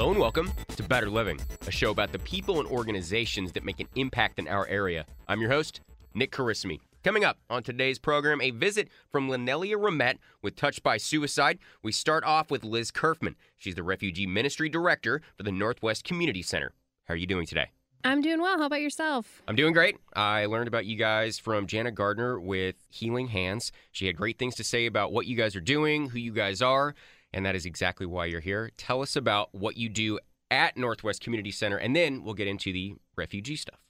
Hello and welcome to Better Living, a show about the people and organizations that make an impact in our area. I'm your host, Nick Carissimi. Coming up on today's program, a visit from Linelia Ramette with Touched by Suicide. We start off with Liz Curfman. She's the Refugee Ministry Director for the Northwest Community Center. How are you doing today? I'm doing well. How about yourself? I'm doing great. I learned about you guys from Jana Gardner with Healing Hands. She had great things to say about what you guys are doing, who you guys are, and that is exactly why you're here. Tell us about what you do at Northwest Community Center, and then we'll get into the refugee stuff.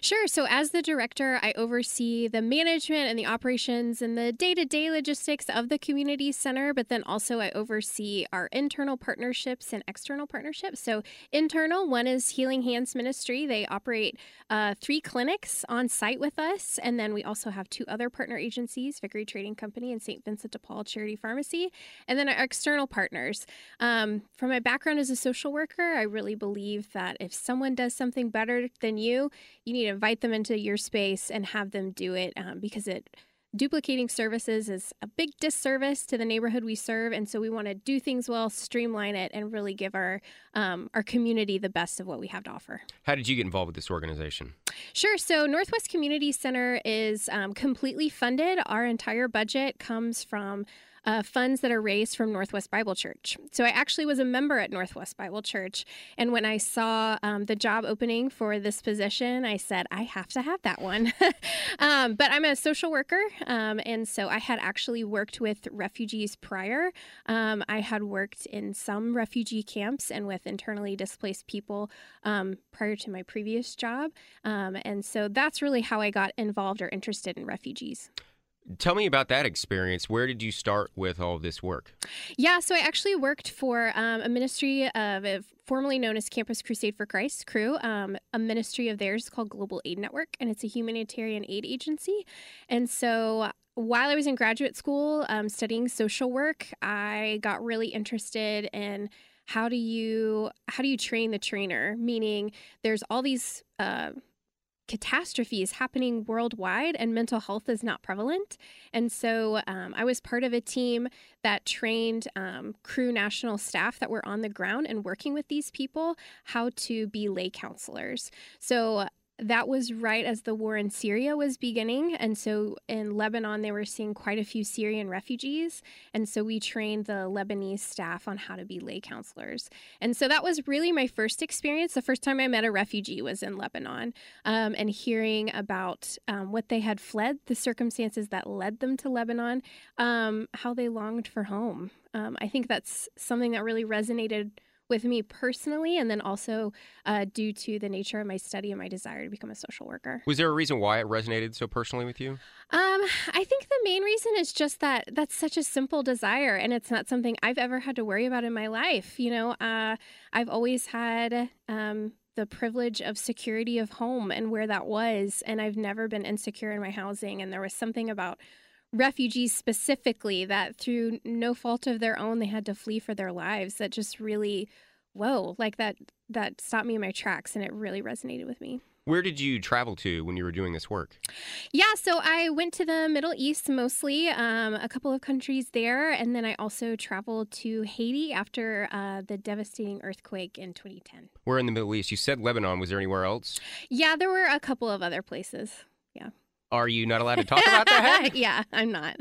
Sure. So, as the director, I oversee the management and the operations and the day to day logistics of the community center, but then also I oversee our internal partnerships and external partnerships. So, internal, one is Healing Hands Ministry. They operate uh, three clinics on site with us. And then we also have two other partner agencies Vickery Trading Company and St. Vincent de Paul Charity Pharmacy. And then our external partners. Um, from my background as a social worker, I really believe that if someone does something better than you, you need to invite them into your space and have them do it um, because it duplicating services is a big disservice to the neighborhood we serve and so we want to do things well streamline it and really give our um, our community the best of what we have to offer. How did you get involved with this organization? Sure so northwest community center is um, completely funded. Our entire budget comes from uh, funds that are raised from Northwest Bible Church. So I actually was a member at Northwest Bible Church. And when I saw um, the job opening for this position, I said, I have to have that one. um, but I'm a social worker. Um, and so I had actually worked with refugees prior. Um, I had worked in some refugee camps and with internally displaced people um, prior to my previous job. Um, and so that's really how I got involved or interested in refugees. Tell me about that experience. Where did you start with all this work? Yeah, so I actually worked for um, a ministry of uh, formerly known as Campus Crusade for Christ Cru. um, a ministry of theirs called Global Aid Network, and it's a humanitarian aid agency. And so while I was in graduate school um, studying social work, I got really interested in how do you how do you train the trainer meaning there's all these uh, catastrophes happening worldwide and mental health is not prevalent. And so um, I was part of a team that trained um, Cru national staff that were on the ground and working with these people how to be lay counselors. So that was right as the war in Syria was beginning. And so in Lebanon, they were seeing quite a few Syrian refugees. And so we trained the Lebanese staff on how to be lay counselors. And so that was really my first experience. The first time I met a refugee was in Lebanon um, and hearing about um, what they had fled, the circumstances that led them to Lebanon, um, how they longed for home. Um, I think that's something that really resonated with me personally, and then also uh, due to the nature of my study and my desire to become a social worker. Was there a reason why it resonated so personally with you? Um, I think the main reason is just that that's such a simple desire, and it's not something I've ever had to worry about in my life. You know, uh, I've always had. Um, the privilege of security of home and where that was. And I've never been insecure in my housing. And there was something about refugees specifically that through no fault of their own they had to flee for their lives that just really whoa like that that stopped me in my tracks and it really resonated with me where did you travel to when you were doing this work? Yeah, so I went to the Middle East mostly, um, a couple of countries there, and then I also traveled to Haiti after uh, the devastating earthquake in 2010. Where in the Middle East? You said Lebanon. Was there anywhere else? Yeah, there were a couple of other places. Are you not allowed to talk about that? yeah, I'm not.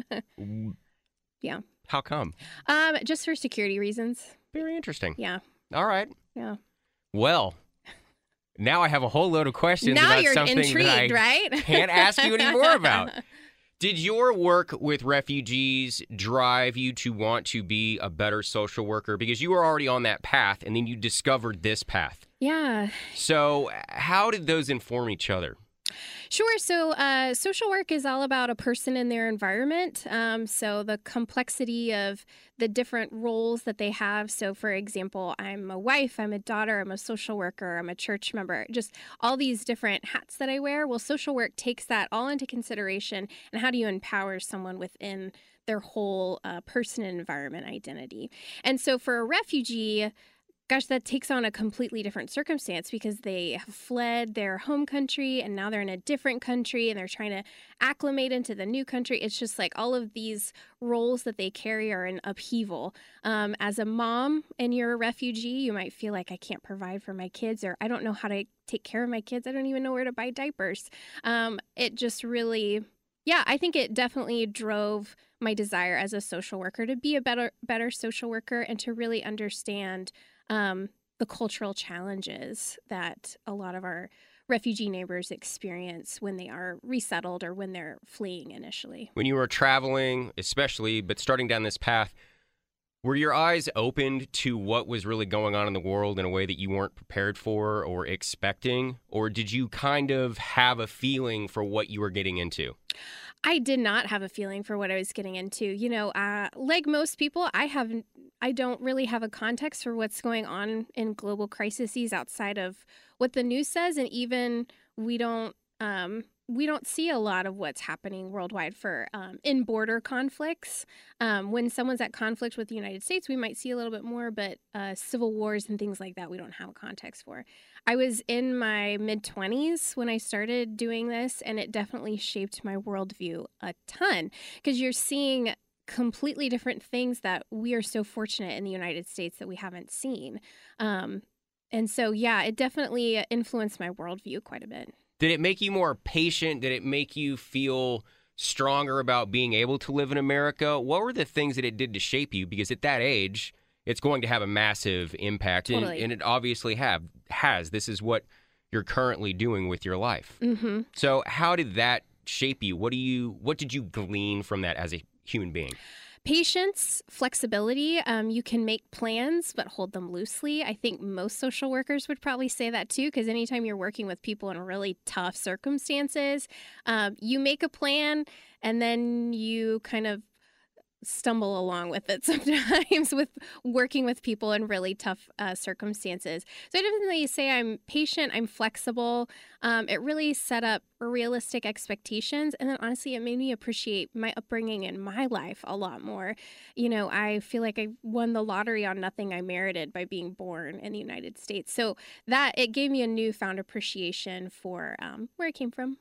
yeah. How come? Um, just for security reasons. Very interesting. Yeah. All right. Yeah. Well, now I have a whole load of questions now about you're something intrigued, that I right? can't ask you any more about. Did your work with refugees drive you to want to be a better social worker? Because you were already on that path and then you discovered this path. Yeah. So, how did those inform each other? Sure. So, uh, social work is all about a person and their environment. Um, so, the complexity of the different roles that they have. So, for example, I'm a wife, I'm a daughter, I'm a social worker, I'm a church member, just all these different hats that I wear. Well, social work takes that all into consideration. And how do you empower someone within their whole uh, person and environment identity? And so, for a refugee, gosh, that takes on a completely different circumstance because they have fled their home country and now they're in a different country and they're trying to acclimate into the new country. It's just like all of these roles that they carry are in upheaval. Um, as a mom and you're a refugee, you might feel like I can't provide for my kids or I don't know how to take care of my kids. I don't even know where to buy diapers. Um, it just really, yeah, I think it definitely drove my desire as a social worker to be a better better social worker and to really understand um, the cultural challenges that a lot of our refugee neighbors experience when they are resettled or when they're fleeing initially. When you were traveling, especially, but starting down this path, were your eyes opened to what was really going on in the world in a way that you weren't prepared for or expecting? Or did you kind of have a feeling for what you were getting into? I did not have a feeling for what I was getting into. You know, uh, like most people, I have I don't really have a context for what's going on in global crises outside of what the news says, and even we don't um, we don't see a lot of what's happening worldwide for um, in border conflicts. Um, when someone's at conflict with the United States, we might see a little bit more, but uh, civil wars and things like that, we don't have a context for. I was in my mid 20s when I started doing this, and it definitely shaped my worldview a ton because you're seeing completely different things that we are so fortunate in the United States that we haven't seen. Um, and so, yeah, it definitely influenced my worldview quite a bit. Did it make you more patient? Did it make you feel stronger about being able to live in America? What were the things that it did to shape you? Because at that age, it's going to have a massive impact, totally. and, and, it obviously have has. This is what you're currently doing with your life. Mm-hmm. So, how did that shape you? What do you? What did you glean from that as a human being? Patience, flexibility. Um, you can make plans, but hold them loosely. I think most social workers would probably say that too, because anytime you're working with people in really tough circumstances, um, you make a plan and then you kind of stumble along with it sometimes with working with people in really tough uh, circumstances. So I definitely say I'm patient, I'm flexible. Um, it really set up realistic expectations. And then honestly, it made me appreciate my upbringing in my life a lot more. You know, I feel like I won the lottery on nothing I merited by being born in the United States. So that it gave me a newfound appreciation for um, where I came from.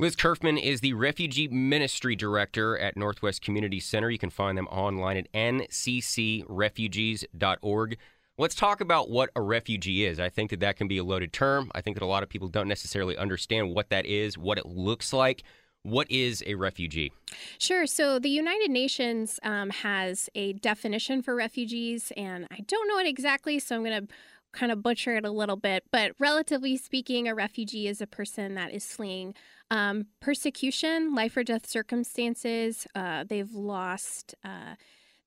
Liz Curfman is the Refugee Ministry Director at Northwest Community Center. You can find them online at nccrefugees.org. Let's talk about what a refugee is. I think that that can be a loaded term. I think that a lot of people don't necessarily understand what that is, what it looks like. What is a refugee? Sure. So the United Nations um, has a definition for refugees, and I don't know it exactly, so I'm going to kind of butcher it a little bit. But relatively speaking, a refugee is a person that is fleeing um, persecution, life or death circumstances. Uh, they've lost uh,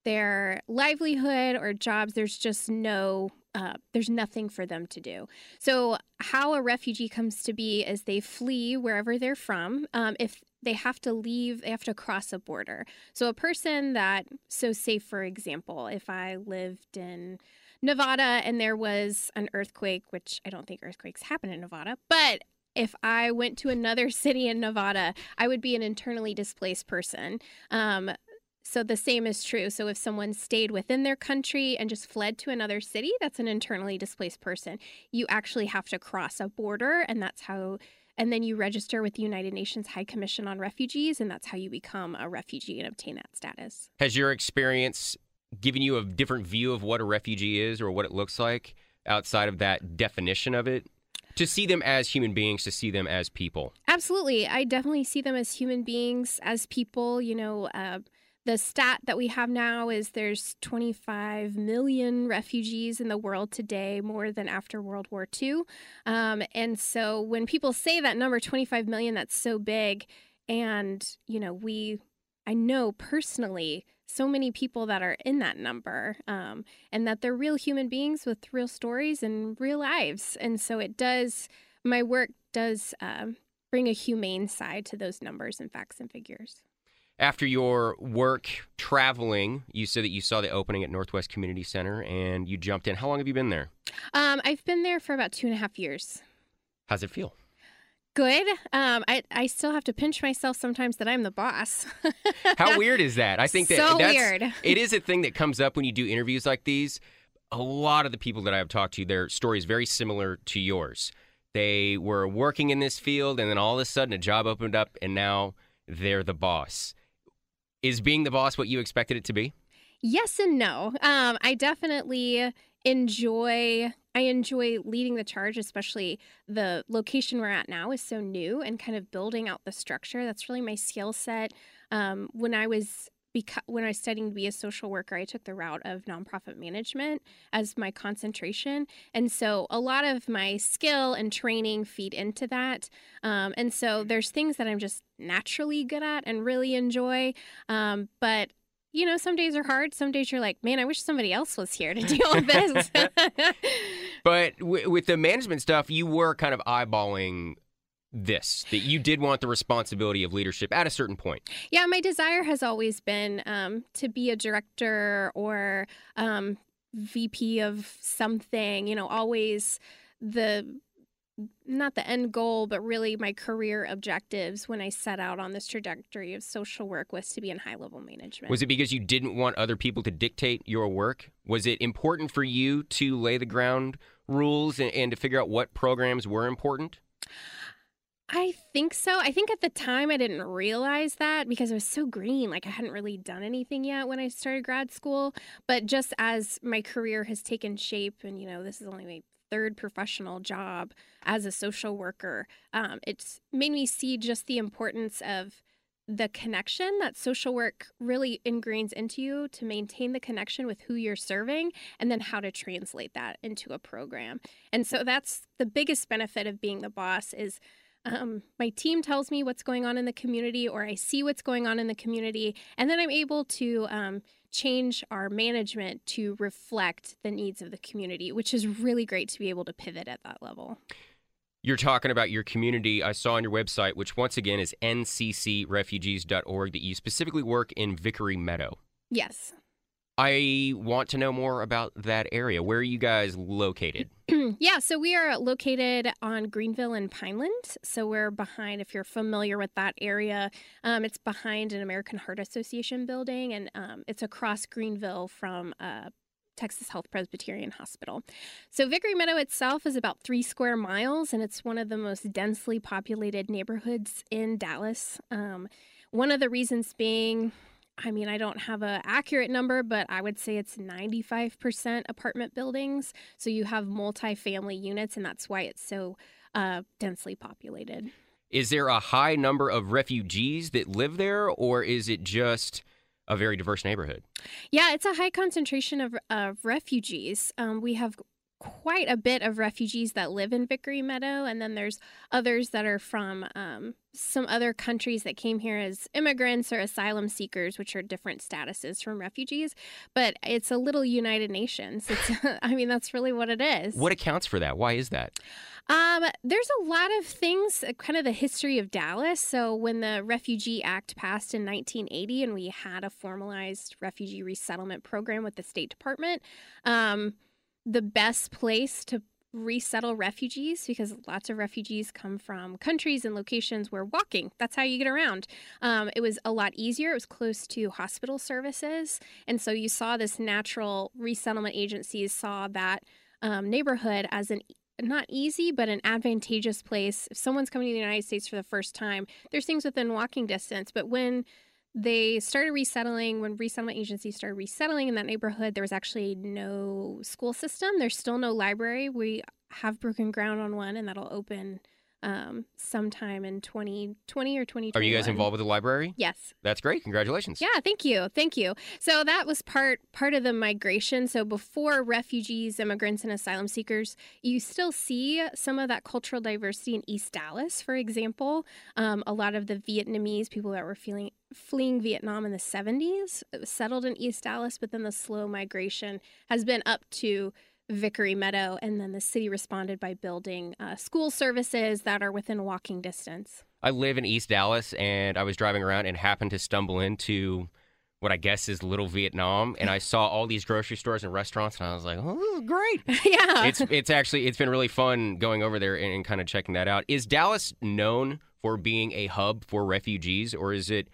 their livelihood or jobs. There's just no, uh, there's nothing for them to do. So, how a refugee comes to be is they flee wherever they're from. Um, if they have to leave, they have to cross a border. So, a person that, so say for example, if I lived in Nevada and there was an earthquake, which I don't think earthquakes happen in Nevada, but if I went to another city in Nevada, I would be an internally displaced person. Um, so the same is true. So if someone stayed within their country and just fled to another city, that's an internally displaced person. You actually have to cross a border, and that's how. And then you register with the United Nations High Commission on Refugees, and that's how you become a refugee and obtain that status. Has your experience given you a different view of what a refugee is or what it looks like outside of that definition of it? to see them as human beings, to see them as people. Absolutely. I definitely see them as human beings, as people. You know, uh, the stat that we have now is there's 25 million refugees in the world today, more than after World War II. Um, and so when people say that number, 25 million, that's so big. And, you know, we, I know personally, so many people that are in that number um, and that they're real human beings with real stories and real lives and so it does my work does um, bring a humane side to those numbers and facts and figures. After your work traveling, you said that you saw the opening at Northwest Community Center and you jumped in. How long have you been there? Um, I've been there for about two and a half years. How's it feel? Good. Um, I I still have to pinch myself sometimes that I'm the boss. How weird is that? I think that So that's, weird. it is a thing that comes up when you do interviews like these. A lot of the people that I've talked to, their story is very similar to yours. They were working in this field, and then all of a sudden, a job opened up, and now they're the boss. Is being the boss what you expected it to be? Yes and no. Um, I definitely enjoy. I enjoy leading the charge, especially the location we're at now is so new and kind of building out the structure. That's really my skill set. Um, when I was when I was studying to be a social worker, I took the route of nonprofit management as my concentration, and so a lot of my skill and training feed into that. Um, and so there's things that I'm just naturally good at and really enjoy, um, but you know, some days are hard. Some days you're like, man, I wish somebody else was here to deal with this. But w- with the management stuff, you were kind of eyeballing this, that you did want the responsibility of leadership at a certain point. yeah, my desire has always been um, to be a director or um, VP of something, you know, always the not the end goal, but really my career objectives when I set out on this trajectory of social work was to be in high level management. Was it because you didn't want other people to dictate your work? Was it important for you to lay the ground rules and, and to figure out what programs were important? I think so. I think at the time I didn't realize that because I was so green. Like I hadn't really done anything yet when I started grad school. But just as my career has taken shape, and you know, this is only my third professional job as a social worker, um, it's made me see just the importance of the connection that social work really ingrains into you to maintain the connection with who you're serving and then how to translate that into a program. And so that's the biggest benefit of being the boss is um, my team tells me what's going on in the community or I see what's going on in the community and then I'm able to um, change our management to reflect the needs of the community, which is really great to be able to pivot at that level. You're talking about your community. I saw on your website, which once again is nccrefugees.org, that you specifically work in Vickery Meadow. Yes. I want to know more about that area. Where are you guys located? yeah, so we are located on Greenville and Pineland. So we're behind, if you're familiar with that area, um, it's behind an American Heart Association building, and um, it's across Greenville from Texas Health Presbyterian Hospital. So Vickery Meadow itself is about three square miles, and it's one of the most densely populated neighborhoods in Dallas. Um, one of the reasons being, I mean, I don't have a accurate number, but I would say it's 95% apartment buildings. So you have multi-family units, and that's why it's so uh, densely populated. Is there a high number of refugees that live there, or is it just a very diverse neighborhood? Yeah, it's a high concentration of, of refugees. Um, we have quite a bit of refugees that live in Vickery Meadow, and then there's others that are from um, some other countries that came here as immigrants or asylum seekers, which are different statuses from refugees. But it's a little United Nations. It's, I mean, that's really what it is. What accounts for that? Why is that? Um, there's a lot of things, uh, kind of the history of Dallas. So when the Refugee Act passed in 1980, and we had a formalized refugee resettlement program with the State Department, um, the best place to resettle refugees because lots of refugees come from countries and locations where walking that's how you get around um, it was a lot easier it was close to hospital services and so you saw this natural resettlement agencies saw that um, neighborhood as an not easy, but an advantageous place. If someone's coming to the United States for the first time, there's things within walking distance. But when they started resettling, when resettlement agencies started resettling in that neighborhood, there was actually no school system. There's still no library. We have broken ground on one, and that'll open um, sometime in 2020 or 2021. Are you guys involved with the library? Yes. That's great. Congratulations. Yeah, thank you. Thank you. So that was part part of the migration. So before refugees, immigrants and asylum seekers, you still see some of that cultural diversity in East Dallas, for example. Um, a lot of the Vietnamese people that were feeling fleeing Vietnam in the 70s settled in East Dallas, but then the slow migration has been up to Vickery Meadow, and then the city responded by building uh, school services that are within walking distance. I live in East Dallas, and I was driving around and happened to stumble into what I guess is Little Vietnam, and I saw all these grocery stores and restaurants, and I was like, "Oh, this is great!" yeah, it's it's actually it's been really fun going over there and, and kind of checking that out. Is Dallas known for being a hub for refugees, or is it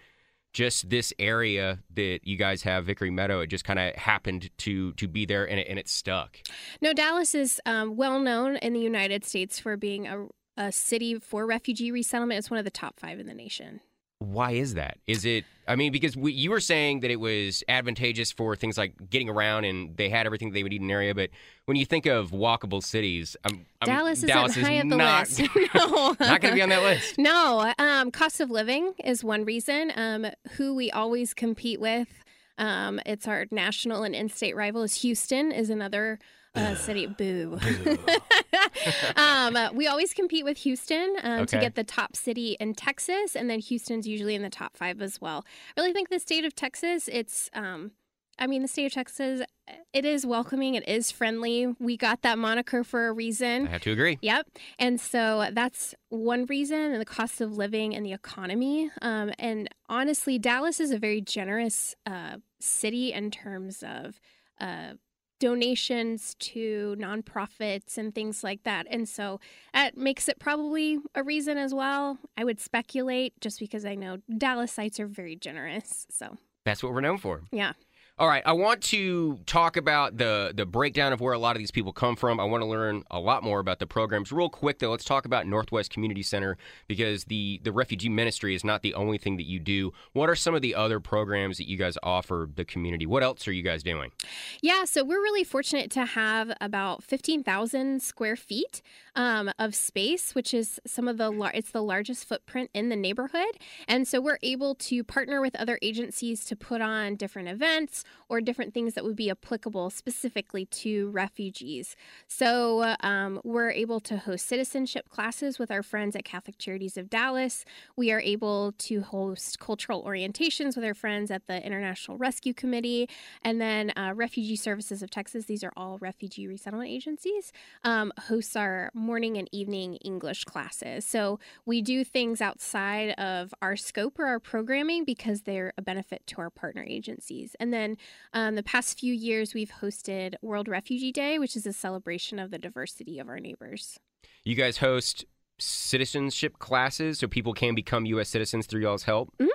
just this area that you guys have, Vickery Meadow? It just kind of happened to to be there, and it, and it stuck. No, Dallas is um, well known in the United States for being a, a city for refugee resettlement. It's one of the top five in the nation. Why is that? Is it? I mean, because we, you were saying that it was advantageous for things like getting around, and they had everything they would need in an area. But when you think of walkable cities, I'm, I'm, Dallas, Dallas is high up the not, list. no, not going to be on that list. No, um, cost of living is one reason. Um, who we always compete with. Um, it's our national and in-state rival is Houston is another uh, city. Boo. um, uh, we always compete with Houston um, to get the top city in Texas, and then Houston's usually in the top five as well. I really think the state of Texas, it's, um, I mean, the state of Texas, it is welcoming, it is friendly. We got that moniker for a reason. I have to agree. Yep. And so that's one reason, and the cost of living and the economy. Um, and honestly, Dallas is a very generous uh, city in terms of uh, donations to nonprofits and things like that. And so that makes it probably a reason as well. I would speculate just because I know Dallasites are very generous. So, That's what we're known for. yeah. All right, I want to talk about the the breakdown of where a lot of these people come from. I want to learn a lot more about the programs. Real quick though, let's talk about Northwest Community Center because the the refugee ministry is not the only thing that you do. What are some of the other programs that you guys offer the community? What else are you guys doing? Yeah, so we're really fortunate to have about 15,000 square feet um, of space, which is some of the lar- it's the largest footprint in the neighborhood, and so we're able to partner with other agencies to put on different events or different things that would be applicable specifically to refugees. So um, we're able to host citizenship classes with our friends at Catholic Charities of Dallas. We are able to host cultural orientations with our friends at the International Rescue Committee. And then uh, Refugee Services of Texas, these are all refugee resettlement agencies, um, hosts our morning and evening English classes. So we do things outside of our scope or our programming because they're a benefit to our partner agencies. And then um, the past few years, we've hosted World Refugee Day, which is a celebration of the diversity of our neighbors. You guys host citizenship classes so people can become U.S. citizens through y'all's help. Mhm.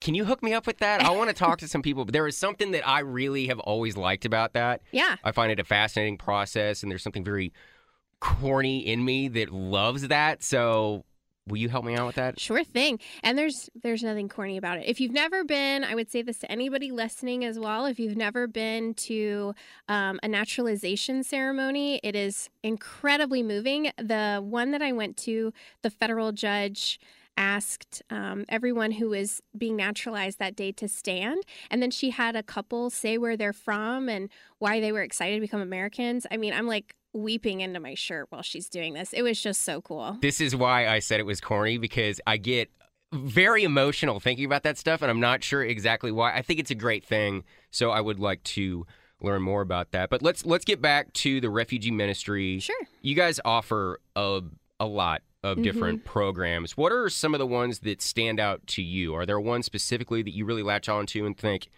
Can you hook me up with that? I want to talk to some people. But there is something that I really have always liked about that. Yeah. I find it a fascinating process, and there's something very corny in me that loves that. So, will you help me out with that? Sure thing. And there's there's nothing corny about it. If you've never been, I would say this to anybody listening as well. If you've never been to um, a naturalization ceremony, it is incredibly moving. The one that I went to, the federal judge asked um, everyone who was being naturalized that day to stand. And then she had a couple say where they're from and why they were excited to become Americans. I mean, I'm like weeping into my shirt while she's doing this. It was just so cool. This is why I said it was corny because I get very emotional thinking about that stuff, and I'm not sure exactly why. I think it's a great thing, so I would like to learn more about that. But let's let's get back to the refugee ministry. Sure. You guys offer a a lot of different mm-hmm. programs. What are some of the ones that stand out to you? Are there ones specifically that you really latch on to and think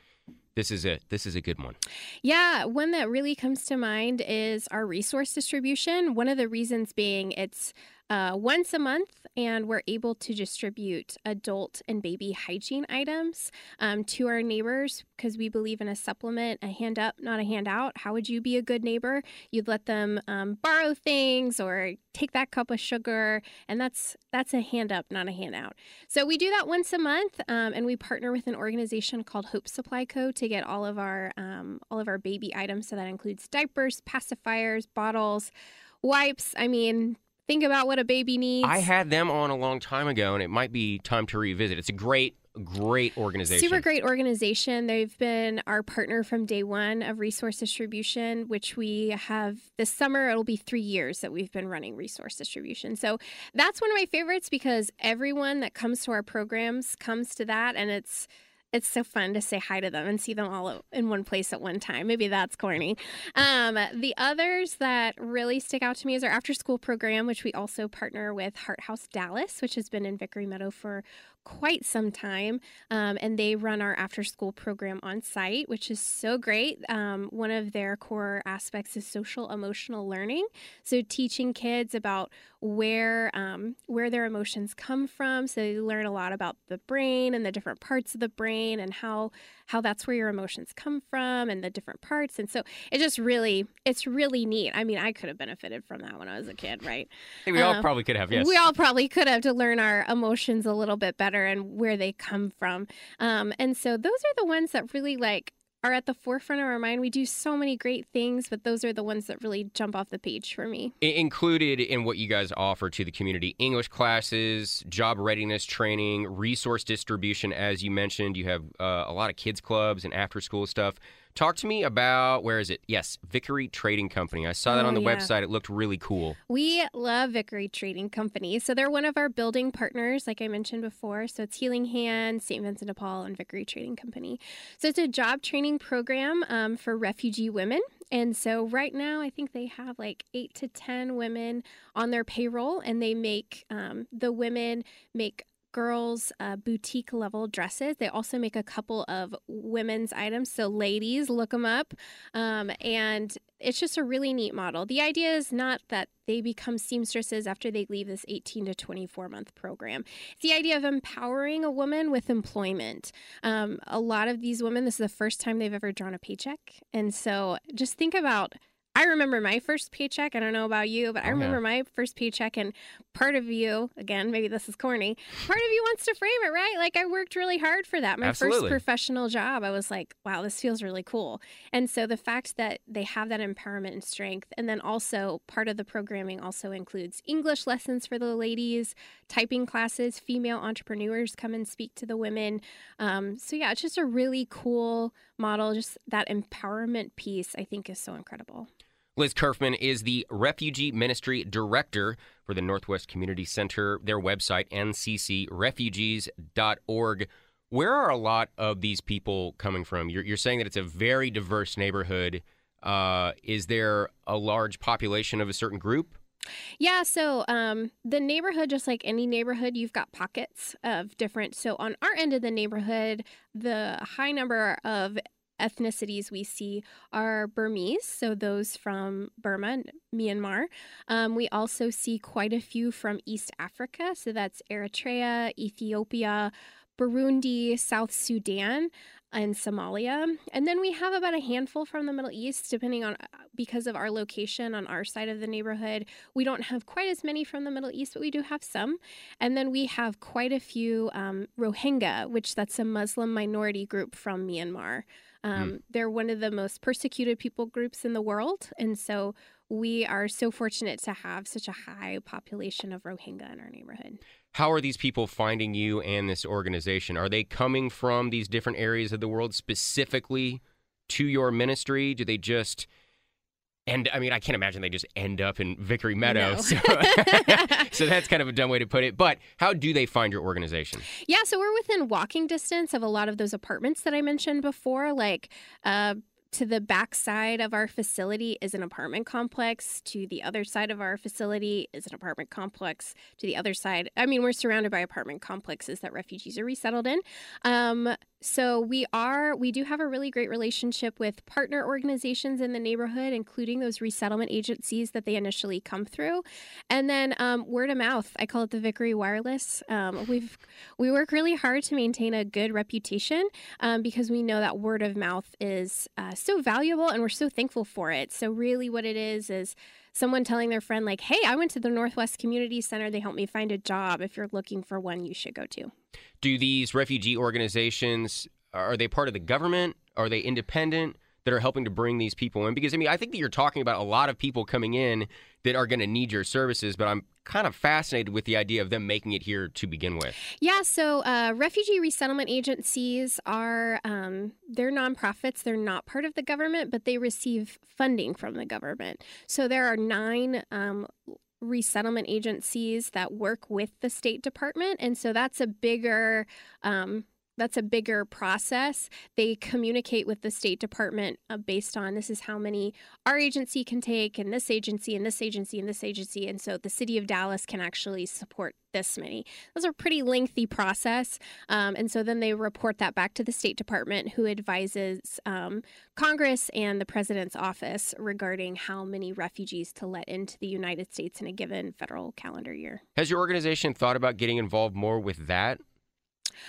this is it? This is a good one. Yeah, one that really comes to mind is our resource distribution. One of the reasons being it's uh, once a month, and we're able to distribute adult and baby hygiene items um, to our neighbors because we believe in a supplement, a hand up, not a handout. How would you be a good neighbor? You'd let them um, borrow things or take that cup of sugar, and that's that's a hand up, not a handout. So we do that once a month, um, and we partner with an organization called Hope Supply Co. to get all of our um, all of our baby items. So that includes diapers, pacifiers, bottles, wipes. I mean, think about what a baby needs. I had them on a long time ago, and it might be time to revisit. It's a great, great organization. Super great organization. They've been our partner from day one of resource distribution, which we have this summer. It'll be three years that we've been running resource distribution. So that's one of my favorites because everyone that comes to our programs comes to that, and it's it's so fun to say hi to them and see them all in one place at one time. Maybe that's corny. Um, the others that really stick out to me is our after school program, which we also partner with Heart House Dallas, which has been in Vickery Meadow for quite some time. Um, and they run our after school program on site, which is so great. Um, one of their core aspects is social emotional learning. So teaching kids about where um, where their emotions come from. So they learn a lot about the brain and the different parts of the brain and how how that's where your emotions come from and the different parts. And so it just really it's really neat. I mean, I could have benefited from that when I was a kid, right? We uh, all probably could have. Yes, we all probably could have to learn our emotions a little bit better and where they come from. Um, and so those are the ones that really like are at the forefront of our mind. We do so many great things, but those are the ones that really jump off the page for me. Included in what you guys offer to the community English classes, job readiness training, resource distribution, as you mentioned. You have uh, a lot of kids' clubs and after school stuff. Talk to me about where is it? Yes, Vickery Trading Company. I saw that oh, on the yeah. website. It looked really cool. We love Vickery Trading Company. So they're one of our building partners, like I mentioned before. So it's Healing Hand, St. Vincent de Paul, and Vickery Trading Company. So it's a job training program um, for refugee women. And so right now, I think they have like eight to 10 women on their payroll, and they make um, the women make girls' uh, boutique level dresses. They also make a couple of women's items. So, ladies, look them up. Um, and it's just a really neat model. The idea is not that they become seamstresses after they leave this 18 to 24 month program. It's the idea of empowering a woman with employment. Um, a lot of these women, this is the first time they've ever drawn a paycheck. And so, just think about I remember my first paycheck. I don't know about you, but I remember my first paycheck, and part of you, again, maybe this is corny, part of you wants to frame it, right? Like I worked really hard for that. My Absolutely. first professional job, I was like, wow, this feels really cool. And so the fact that they have that empowerment and strength, and then also part of the programming also includes English lessons for the ladies, typing classes, female entrepreneurs come and speak to the women. Um, so yeah, it's just a really cool model. Just that empowerment piece, I think, is so incredible. Liz Curfman is the Refugee Ministry Director for the Northwest Community Center. Their website, nccrefugees.org. Where are a lot of these people coming from? You're, you're saying that it's a very diverse neighborhood. Uh, is there a large population of a certain group? Yeah, so um, the neighborhood, just like any neighborhood, you've got pockets of different. So on our end of the neighborhood, the high number of ethnicities we see are Burmese, so those from Burma, Myanmar. Um, we also see quite a few from East Africa, so that's Eritrea, Ethiopia, Burundi, South Sudan, and Somalia. And then we have about a handful from the Middle East, depending on because of our location on our side of the neighborhood. We don't have quite as many from the Middle East, but we do have some. And then we have quite a few um, Rohingya, which that's a Muslim minority group from Myanmar. Hmm. Um, mm. They're one of the most persecuted people groups in the world. And so we are so fortunate to have such a high population of Rohingya in our neighborhood. How are these people finding you and this organization? Are they coming from these different areas of the world specifically to your ministry? Do they just and I mean, I can't imagine they just end up in Vickery Meadow. No. So, so, that's kind of a dumb way to put it. But how do they find your organization? Yeah, so we're within walking distance of a lot of those apartments that I mentioned before, like uh, to the back side of our facility is an apartment complex. To the other side of our facility is an apartment complex. To the other side, I mean, we're surrounded by apartment complexes that refugees are resettled in. Um, so we are, we do have a really great relationship with partner organizations in the neighborhood, including those resettlement agencies that they initially come through, and then um, word of mouth. I call it the Vickery Wireless. Um, we've we work really hard to maintain a good reputation um, because we know that word of mouth is uh, so valuable, and we're so thankful for it. So really, what it is is someone telling their friend like, "Hey, I went to the Northwest Community Center. They helped me find a job. If you're looking for one, you should go to." Do these refugee organizations are they part of the government? Are they independent? that are helping to bring these people in? Because I mean, I think that you're talking about a lot of people coming in that are going to need your services, but I'm kind of fascinated with the idea of them making it here to begin with. Yeah, so uh, refugee resettlement agencies are um, they're nonprofits. They're not part of the government, but they receive funding from the government. So there are nine. Um, resettlement agencies that work with the State Department. And so that's a bigger um, that's a bigger process. They communicate with the State Department uh, based on this is how many our agency can take, and this agency, and this agency, and this agency, and so the city of Dallas can actually support this many. Those are pretty lengthy process, um, and so then they report that back to the State Department, who advises um, Congress and the President's office regarding how many refugees to let into the United States in a given federal calendar year. Has your organization thought about getting involved more with that?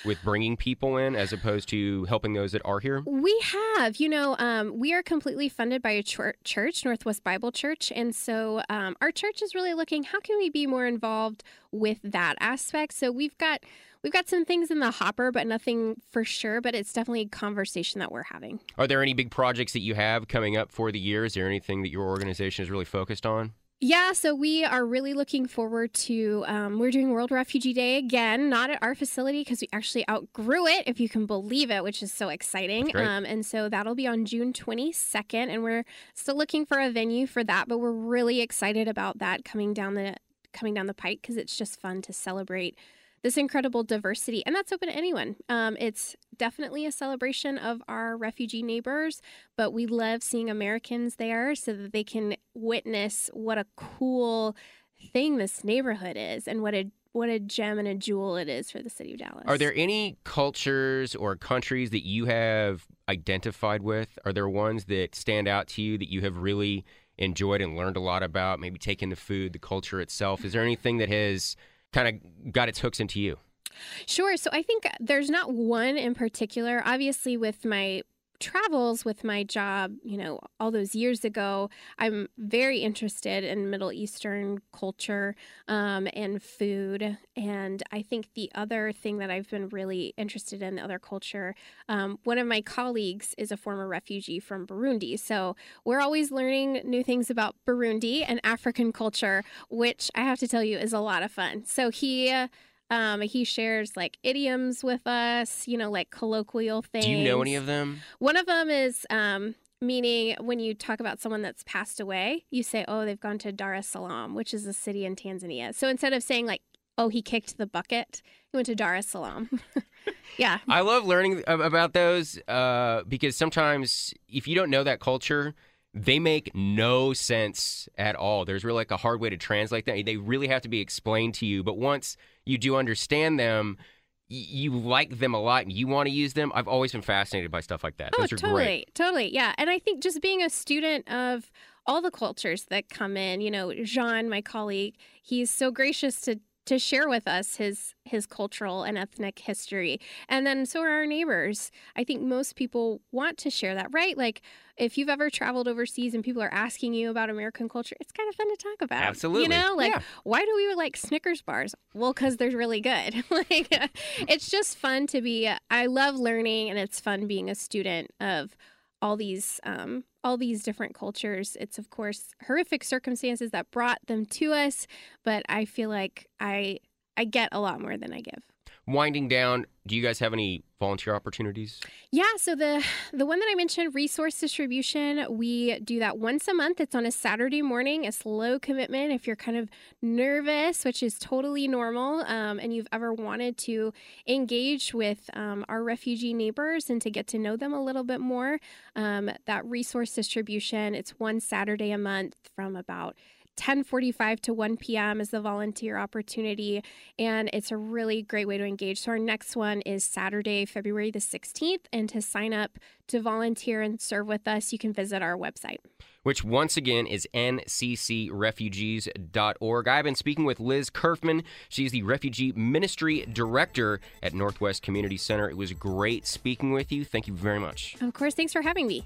With bringing people in as opposed to helping those that are here? We have. You know, um, we are completely funded by a church, Northwest Bible Church. And so um, our church is really looking how can we be more involved with that aspect? So we've got. We've got some things in the hopper, but nothing for sure. But it's definitely a conversation that we're having. Are there any big projects that you have coming up for the year? Is there anything that your organization is really focused on? Yeah, so we are really looking forward to. Um, we're doing World Refugee Day again, not at our facility because we actually outgrew it, if you can believe it, which is so exciting. Um, and so that'll be on June 22nd, and we're still looking for a venue for that, but we're really excited about that coming down the coming down the pike because it's just fun to celebrate this incredible diversity. And that's open to anyone. Um, it's definitely a celebration of our refugee neighbors, but we love seeing Americans there so that they can witness what a cool thing this neighborhood is and what a what a gem and a jewel it is for the city of Dallas. Are there any cultures or countries that you have identified with? Are there ones that stand out to you that you have really enjoyed and learned a lot about? Maybe taking the food, the culture itself. Is there anything that has kind of got its hooks into you? Sure. So I think there's not one in particular. Obviously, with my travels with my job, you know, all those years ago, I'm very interested in Middle Eastern culture um, and food. And I think the other thing that I've been really interested in, the other culture, um, one of my colleagues is a former refugee from Burundi. So we're always learning new things about Burundi and African culture, which I have to tell you is a lot of fun. So he, uh, um, he shares like idioms with us, you know, like colloquial things. Do you know any of them? One of them is um, meaning when you talk about someone that's passed away, you say, oh, they've gone to Dar es Salaam, which is a city in Tanzania. So instead of saying like, oh, he kicked the bucket, he went to Dar es Salaam. yeah. I love learning about those uh, because sometimes if you don't know that culture, they make no sense at all. There's really like a hard way to translate them. They really have to be explained to you. But once you do understand them, you like them a lot and you want to use them. I've always been fascinated by stuff like that. Oh, Those are totally, great. totally, yeah. And I think just being a student of all the cultures that come in, you know, Jean, my colleague, he's so gracious to to share with us his his cultural and ethnic history. And then so are our neighbors. I think most people want to share that, right? Like if you've ever traveled overseas and people are asking you about American culture, it's kind of fun to talk about. Absolutely. You know, like yeah. why do we like Snickers bars? Well, cuz they're really good. like it's just fun to be I love learning and it's fun being a student of all these um, all these different cultures. It's of course horrific circumstances that brought them to us, but I feel like I I get a lot more than I give winding down, do you guys have any volunteer opportunities? Yeah, so the the one that I mentioned, resource distribution, we do that once a month. It's on a Saturday morning. It's low commitment. If you're kind of nervous, which is totally normal, um, and you've ever wanted to engage with um, our refugee neighbors and to get to know them a little bit more, um, that resource distribution. It's one Saturday a month from about 10:45 to 1 p.m. is the volunteer opportunity and it's a really great way to engage. So our next one is Saturday, February the 16th and to sign up to volunteer and serve with us, you can visit our website. Which once again is nccrefugees.org. I've been speaking with Liz Curfman. She's the Refugee Ministry Director at Northwest Community Center. It was great speaking with you. Thank you very much. Of course, thanks for having me.